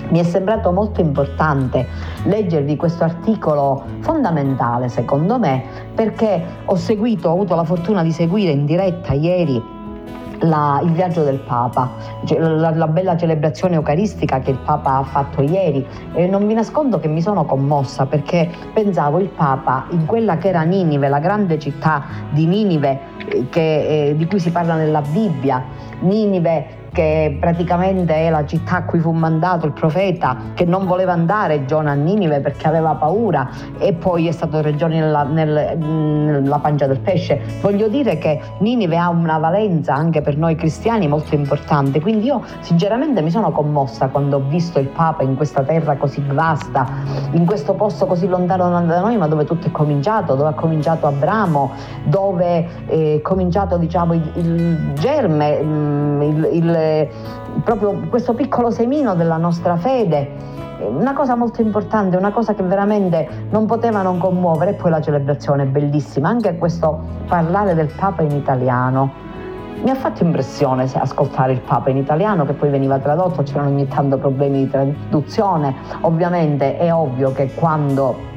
Speaker 4: Mi è sembrato molto importante leggervi questo articolo fondamentale secondo me perché ho seguito, ho avuto la fortuna di seguire in diretta ieri la, il viaggio del Papa, cioè, la, la, bella celebrazione eucaristica che il Papa ha fatto ieri. E non vi nascondo che mi sono commossa perché pensavo il Papa in quella che era Ninive, la grande città di Ninive eh, che, eh, di cui si parla nella Bibbia, Ninive che praticamente è la città a cui fu mandato il profeta, che non voleva andare Giona a Ninive perché aveva paura e poi è stato tre nella, nel, nella pancia del pesce. Voglio dire che Ninive ha una valenza anche per noi cristiani molto importante, quindi io sinceramente mi sono commossa quando ho visto il Papa in questa terra così vasta, in questo posto così lontano da noi, ma dove tutto è cominciato, dove ha cominciato Abramo, dove è cominciato diciamo, il, il germe, mm, il, proprio questo piccolo semino della nostra fede. Una cosa molto importante, una cosa che veramente non poteva non commuovere, e poi la celebrazione è bellissima, anche questo parlare del Papa in italiano. Mi ha fatto impressione ascoltare il Papa in italiano che poi veniva tradotto, c'erano ogni tanto problemi di traduzione. Ovviamente è ovvio che quando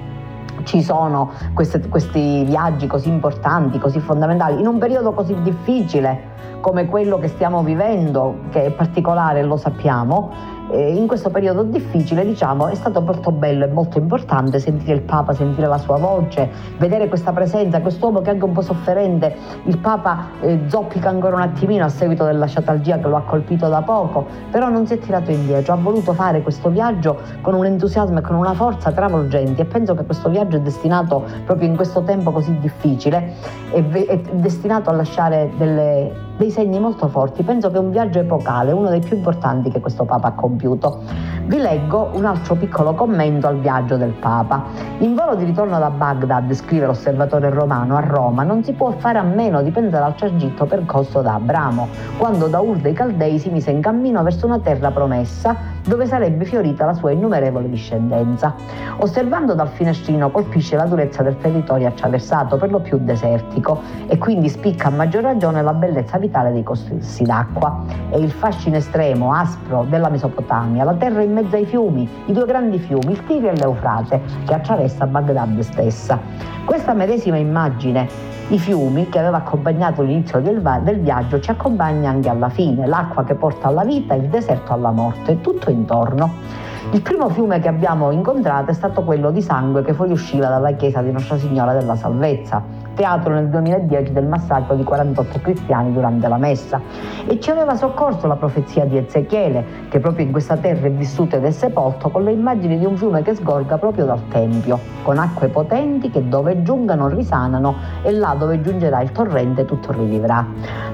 Speaker 4: ci sono queste, questi viaggi così importanti, così fondamentali, in un periodo così difficile come quello che stiamo vivendo, che è particolare, lo sappiamo, in questo periodo difficile, diciamo, è stato molto bello e molto importante sentire il Papa, sentire la sua voce, vedere questa presenza, quest'uomo che è anche un po' sofferente. Il Papa eh, zoppica ancora un attimino a seguito della sciatalgia che lo ha colpito da poco, però non si è tirato indietro, ha voluto fare questo viaggio con un entusiasmo e con una forza travolgenti e penso che questo viaggio è destinato proprio in questo tempo così difficile, è, è destinato a lasciare delle dei segni molto forti. Penso che è un viaggio epocale, uno dei più importanti che questo Papa ha compiuto. Vi leggo un altro piccolo commento al viaggio del Papa. In volo di ritorno da Baghdad, scrive l'osservatore romano, a Roma non si può fare a meno di pensare al tragitto percorso da Abramo, quando da Ur dei Caldei si mise in cammino verso una terra promessa dove sarebbe fiorita la sua innumerevole discendenza. Osservando dal finestrino colpisce la durezza del territorio attraversato, per lo più desertico, e quindi spicca a maggior ragione la bellezza vitale dei corsi d'acqua e il fascino estremo, aspro della Mesopotamia, la terra in mezzo ai fiumi, i due grandi fiumi, il Tigri e l'Eufrate, che attraversa Baghdad stessa. Questa medesima immagine i fiumi che aveva accompagnato l'inizio del, del, viaggio ci accompagna anche alla fine, l'acqua che porta alla vita, il deserto alla morte, tutto intorno. Il primo fiume che abbiamo incontrato è stato quello di sangue che fuoriusciva dalla chiesa di Nostra Signora della Salvezza, teatro nel 2010 del massacro di 48 cristiani durante la messa. E ci aveva soccorso la profezia di Ezechiele, che proprio in questa terra è vissuto ed è sepolto, con le immagini di un fiume che sgorga proprio dal Tempio, con acque potenti che dove giungano risanano e là dove giungerà il torrente tutto rivivrà.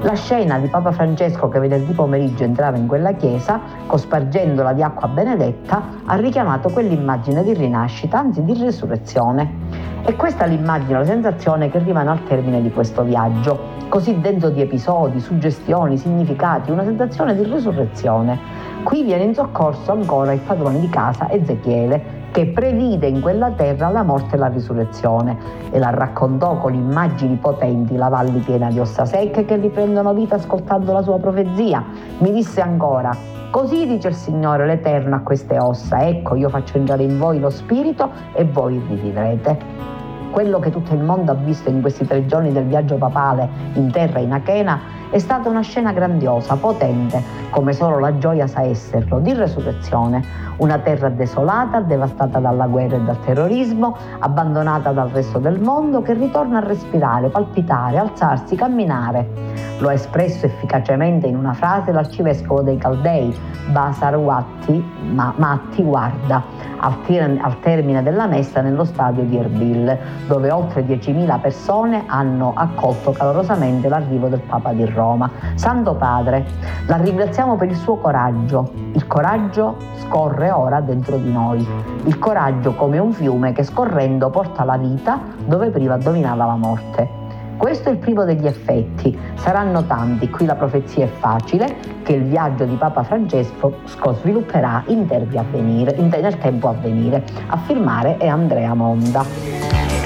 Speaker 4: La scena di Papa Francesco che venerdì pomeriggio entrava in quella chiesa, cospargendola di acqua benedetta, ha richiamato quell'immagine di rinascita, anzi di risurrezione. E questa è l'immagine, la sensazione che rimane al termine di questo viaggio, così denso di episodi, suggestioni, significati, una sensazione di risurrezione. Qui viene in soccorso ancora il padrone di casa Ezechiele, che previde in quella terra la morte e la risurrezione e la raccontò con immagini potenti la valle piena di ossa secche che riprendono vita ascoltando la sua profezia. Mi disse ancora, così dice il Signore l'Eterno a queste ossa, ecco io faccio entrare in voi lo spirito e voi rivivrete quello che tutto il mondo ha visto in questi tre giorni del viaggio papale in terra in Achena è stata una scena grandiosa, potente, come solo la gioia sa esserlo, di resurrezione. Una terra desolata, devastata dalla guerra e dal terrorismo, abbandonata dal resto del mondo, che ritorna a respirare, palpitare, alzarsi, camminare. Lo ha espresso efficacemente in una frase l'arcivescovo dei Caldei, Basarwatti ma, Matti Guarda, al, ter- al termine della messa nello stadio di Erbil, dove oltre 10.000 persone hanno accolto calorosamente l'arrivo del Papa di Roma. Santo Padre, la ringraziamo per il suo coraggio. Il coraggio scorre ora dentro di noi. Il coraggio come un fiume che scorrendo porta la vita dove prima dominava la morte. Questo è il primo degli effetti. Saranno tanti, qui la profezia è facile, che il viaggio di Papa Francesco svilupperà in venire, in, nel tempo a venire. A firmare è Andrea Monda.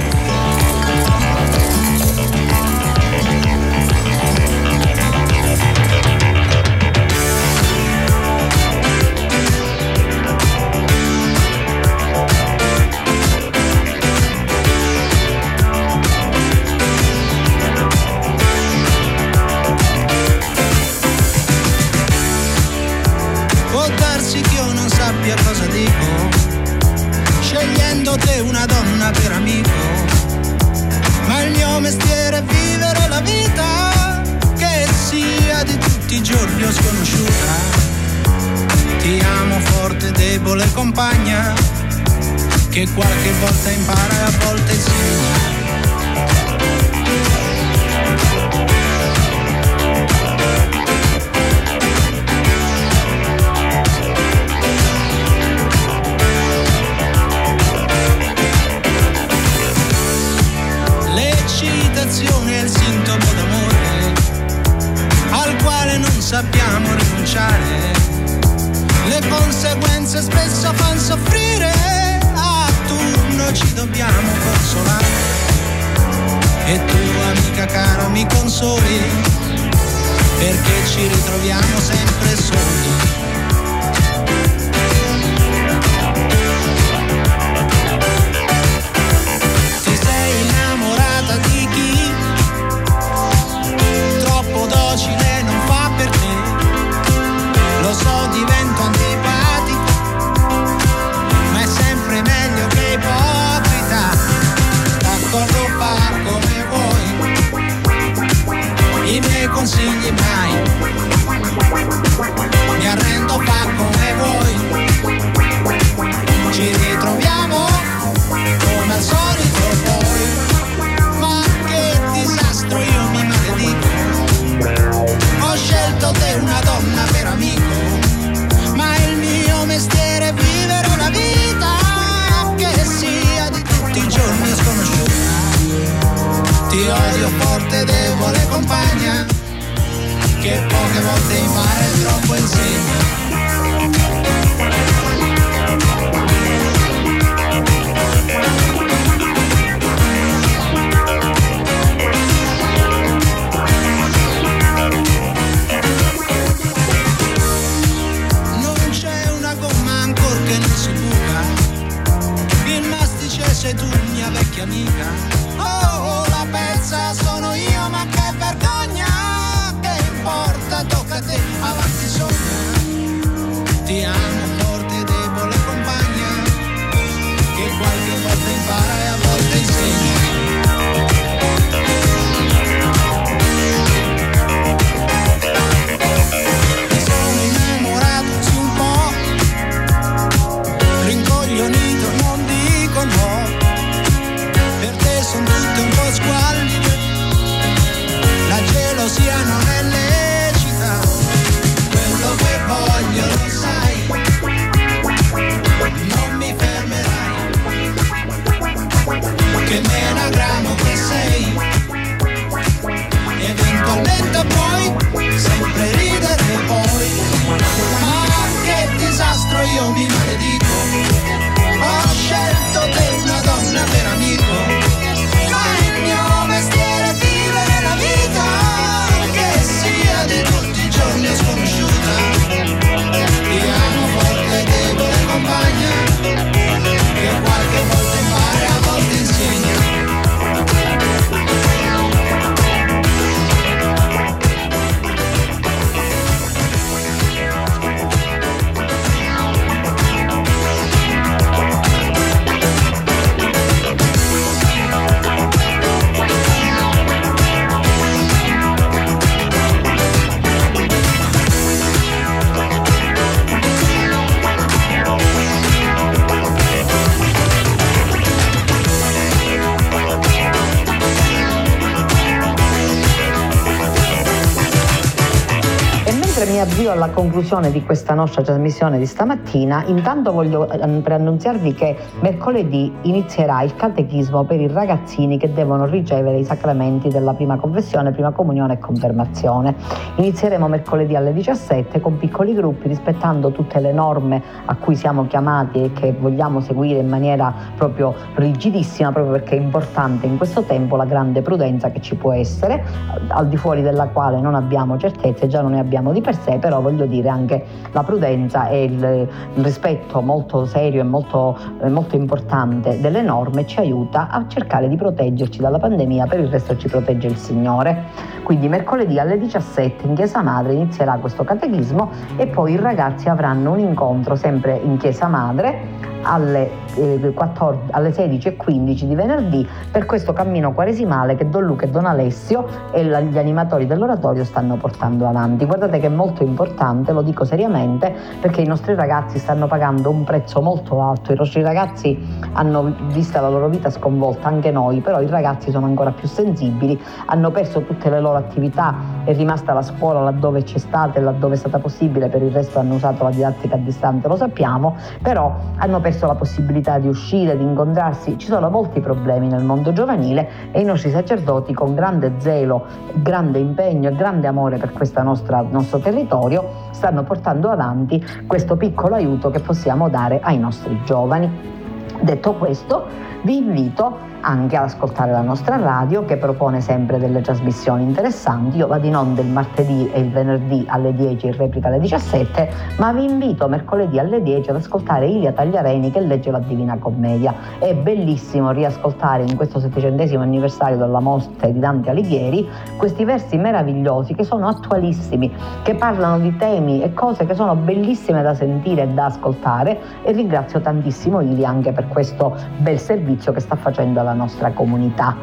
Speaker 4: Alla conclusione di questa nostra trasmissione di stamattina, intanto voglio eh, preannunziarvi che mercoledì inizierà il catechismo per i ragazzini che devono ricevere i sacramenti della prima confessione, prima comunione e confermazione. Inizieremo mercoledì alle 17 con piccoli gruppi rispettando tutte le norme a cui siamo chiamati e che vogliamo seguire in maniera proprio rigidissima, proprio perché è importante in questo tempo la grande prudenza che ci può essere, al di fuori della quale non abbiamo certezze, già non ne abbiamo di per sé, però voglio dire anche la prudenza e il, rispetto molto serio e molto, eh, molto importante delle norme ci aiuta a cercare di proteggerci dalla pandemia, per il resto ci protegge il Signore. Quindi mercoledì alle 17 in Chiesa Madre inizierà questo catechismo e poi i ragazzi avranno un incontro sempre in Chiesa Madre alle, eh, 14, alle 16.15 di venerdì per questo cammino quaresimale che Don Luca e Don Alessio e la, gli animatori dell'oratorio stanno portando avanti. Guardate che è molto importante, lo dico seriamente, perché i nostri ragazzi stanno pagando un prezzo molto alto, i nostri ragazzi hanno visto la loro vita sconvolta, anche noi, però i ragazzi sono ancora più sensibili, hanno perso tutte le loro attività, è rimasta la scuola laddove c'è stata e laddove è stata possibile, per il resto hanno usato la didattica a distanza, lo sappiamo, però hanno perso perso la possibilità di uscire, di incontrarsi. Ci sono molti problemi nel mondo giovanile e i nostri sacerdoti con grande zelo, grande impegno e grande amore per questo nostro territorio stanno portando avanti questo piccolo aiuto che possiamo dare ai nostri giovani. Detto questo, vi invito anche ad ascoltare la nostra radio che propone sempre delle trasmissioni interessanti. Io vado in onda il martedì e il venerdì alle 10 in replica alle 17, ma vi invito mercoledì alle 10 ad ascoltare Ilia Tagliareni che legge la Divina Commedia. È bellissimo riascoltare in questo settecentesimo anniversario della morte di Dante Alighieri questi versi meravigliosi che sono attualissimi, che parlano di temi e cose che sono bellissime da sentire e da ascoltare e ringrazio tantissimo Ilia anche per questo bel servizio che sta facendo alla nostra comunità.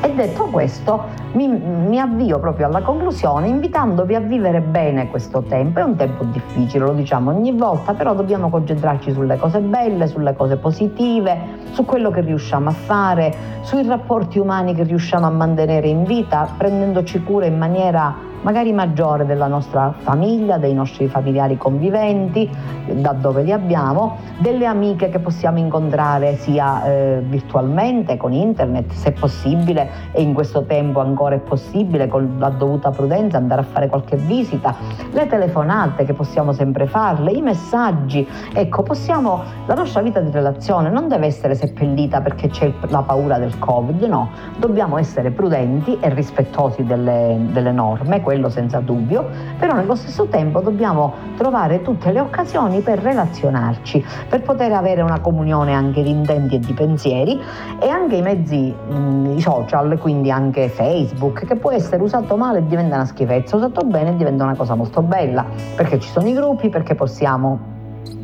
Speaker 4: E detto questo, mi, mi, avvio proprio alla conclusione invitandovi a vivere bene questo tempo. È un tempo difficile, lo diciamo ogni volta, però dobbiamo concentrarci sulle cose belle, sulle cose positive, su quello che riusciamo a fare, sui rapporti umani che riusciamo a mantenere in vita, prendendoci cura in maniera magari maggiore della nostra famiglia, dei nostri familiari conviventi, da dove li abbiamo, delle amiche che possiamo incontrare sia eh, virtualmente con internet, se possibile, e in questo tempo ancora è possibile, con la dovuta prudenza, andare a fare qualche visita, le telefonate che possiamo sempre farle, i messaggi. Ecco, possiamo, la nostra vita di relazione non deve essere seppellita perché c'è la paura del Covid, no, dobbiamo essere prudenti e rispettosi delle, delle norme quello senza dubbio, però nello stesso tempo dobbiamo trovare tutte le occasioni per relazionarci, per poter avere una comunione anche di intenti e di pensieri e anche i mezzi, mh, i social, quindi anche Facebook, che può essere usato male e diventa una schifezza, usato bene diventa una cosa molto bella, perché ci sono i gruppi, perché possiamo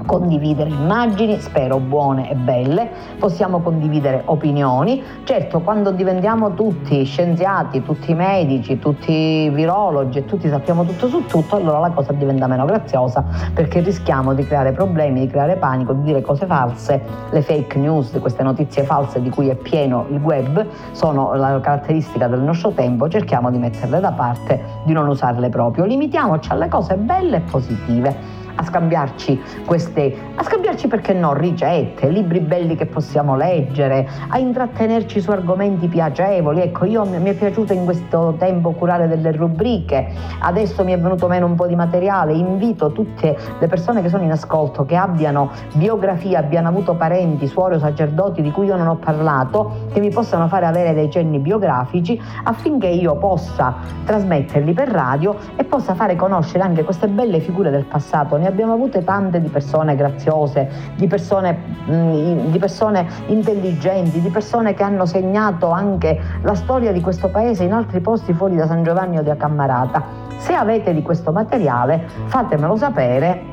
Speaker 4: condividere immagini, spero buone e belle, possiamo condividere opinioni. Certo, quando diventiamo tutti scienziati, tutti medici, tutti virologi e tutti sappiamo tutto su tutto, allora la cosa diventa meno graziosa perché rischiamo di creare problemi, di creare panico, di dire cose false. Le fake news, queste notizie false di cui è pieno il web, sono la caratteristica del nostro tempo, cerchiamo di metterle da parte, di non usarle proprio. Limitiamoci alle cose belle e positive a scambiarci queste, a scambiarci perché no, ricette, libri belli che possiamo leggere, a intrattenerci su argomenti piacevoli. Ecco, io mi è piaciuto in questo tempo curare delle rubriche, adesso mi è venuto meno un po' di materiale, invito tutte le persone che sono in ascolto, che abbiano biografia, abbiano avuto parenti, suore o sacerdoti di cui io non ho parlato, che mi possano fare avere dei cenni biografici affinché io possa trasmetterli per radio e possa fare conoscere anche queste belle figure del passato ne abbiamo avute tante di persone graziose, di persone, mm, di persone intelligenti, di persone che hanno segnato anche la storia di questo paese in altri posti fuori da San Giovanni o da Cammarata. Se avete di questo materiale fatemelo sapere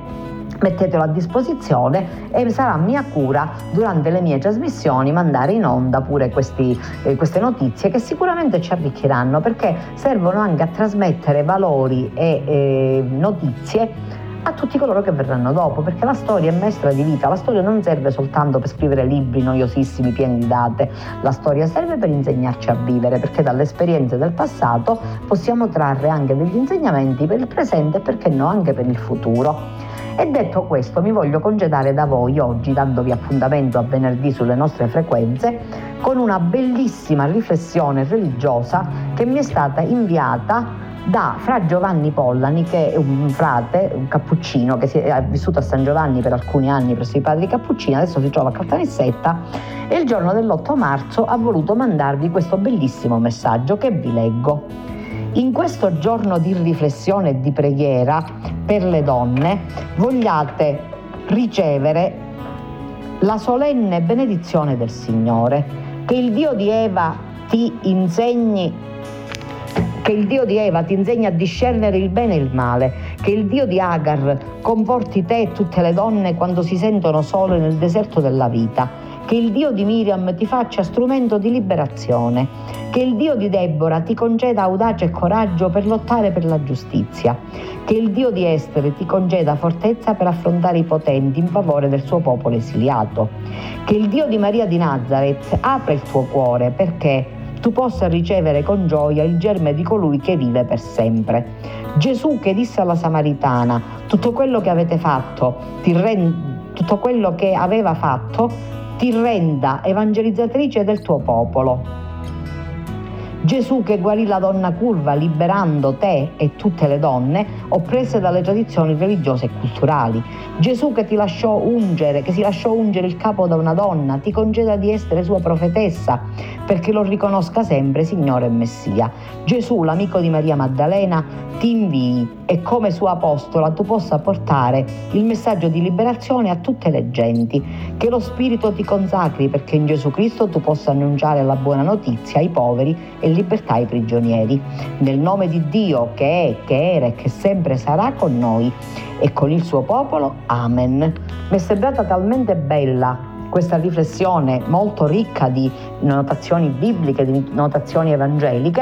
Speaker 4: mettetelo a disposizione e sarà mia cura durante le mie trasmissioni mandare in onda pure questi, eh, queste notizie che sicuramente ci arricchiranno perché servono anche a trasmettere valori e eh, notizie a tutti coloro che verranno dopo, perché la storia è maestra di vita, la storia non serve soltanto per scrivere libri noiosissimi pieni di date, la storia serve per insegnarci a vivere, perché dalle esperienze del passato possiamo trarre anche degli insegnamenti per il presente e perché no anche per il futuro. E detto questo mi voglio congedare da voi oggi, dandovi appuntamento a venerdì sulle nostre frequenze, con una bellissima riflessione religiosa che mi è stata inviata da Fra Giovanni Pollani, che è un frate, un cappuccino che è vissuto a San Giovanni per alcuni anni presso i padri cappuccini, adesso si trova a Caltanissetta e il giorno dell'8 marzo ha voluto mandarvi questo bellissimo messaggio che vi leggo. In questo giorno di riflessione e di preghiera per le donne vogliate ricevere la solenne benedizione del Signore, che il Dio di Eva ti insegni che il Dio di Eva ti insegni a discernere il bene e il male, che il Dio di Agar comporti te e tutte le donne quando si sentono sole nel deserto della vita, che il Dio di Miriam ti faccia strumento di liberazione, che il Dio di Deborah ti conceda audacia e coraggio per lottare per la giustizia, che il Dio di Estere ti conceda fortezza per affrontare i potenti in favore del suo popolo esiliato, che il Dio di Maria di Nazareth apra il tuo cuore perché tu possa ricevere con gioia il germe di colui che vive per sempre. Gesù che disse alla Samaritana, tutto quello che avete fatto, rend- tutto quello che aveva fatto, ti renda evangelizzatrice del tuo popolo. Gesù che guarì la donna curva liberando te e tutte le donne oppresse dalle tradizioni religiose e culturali. Gesù che ti lasciò ungere, che si lasciò ungere il capo da una donna, ti conceda di essere sua profetessa perché lo riconosca sempre Signore e Messia. Gesù, l'amico di Maria Maddalena, ti invii e come suo apostola tu possa portare il messaggio di liberazione a tutte le genti. Che lo Spirito ti consacri perché in Gesù Cristo tu possa annunciare la buona notizia ai poveri e libertà ai prigionieri. Nel nome di Dio che è, che era e che sempre sarà con noi e con il suo popolo. Amen. Mi è sembrata talmente bella questa riflessione molto ricca di notazioni bibliche, di notazioni evangeliche,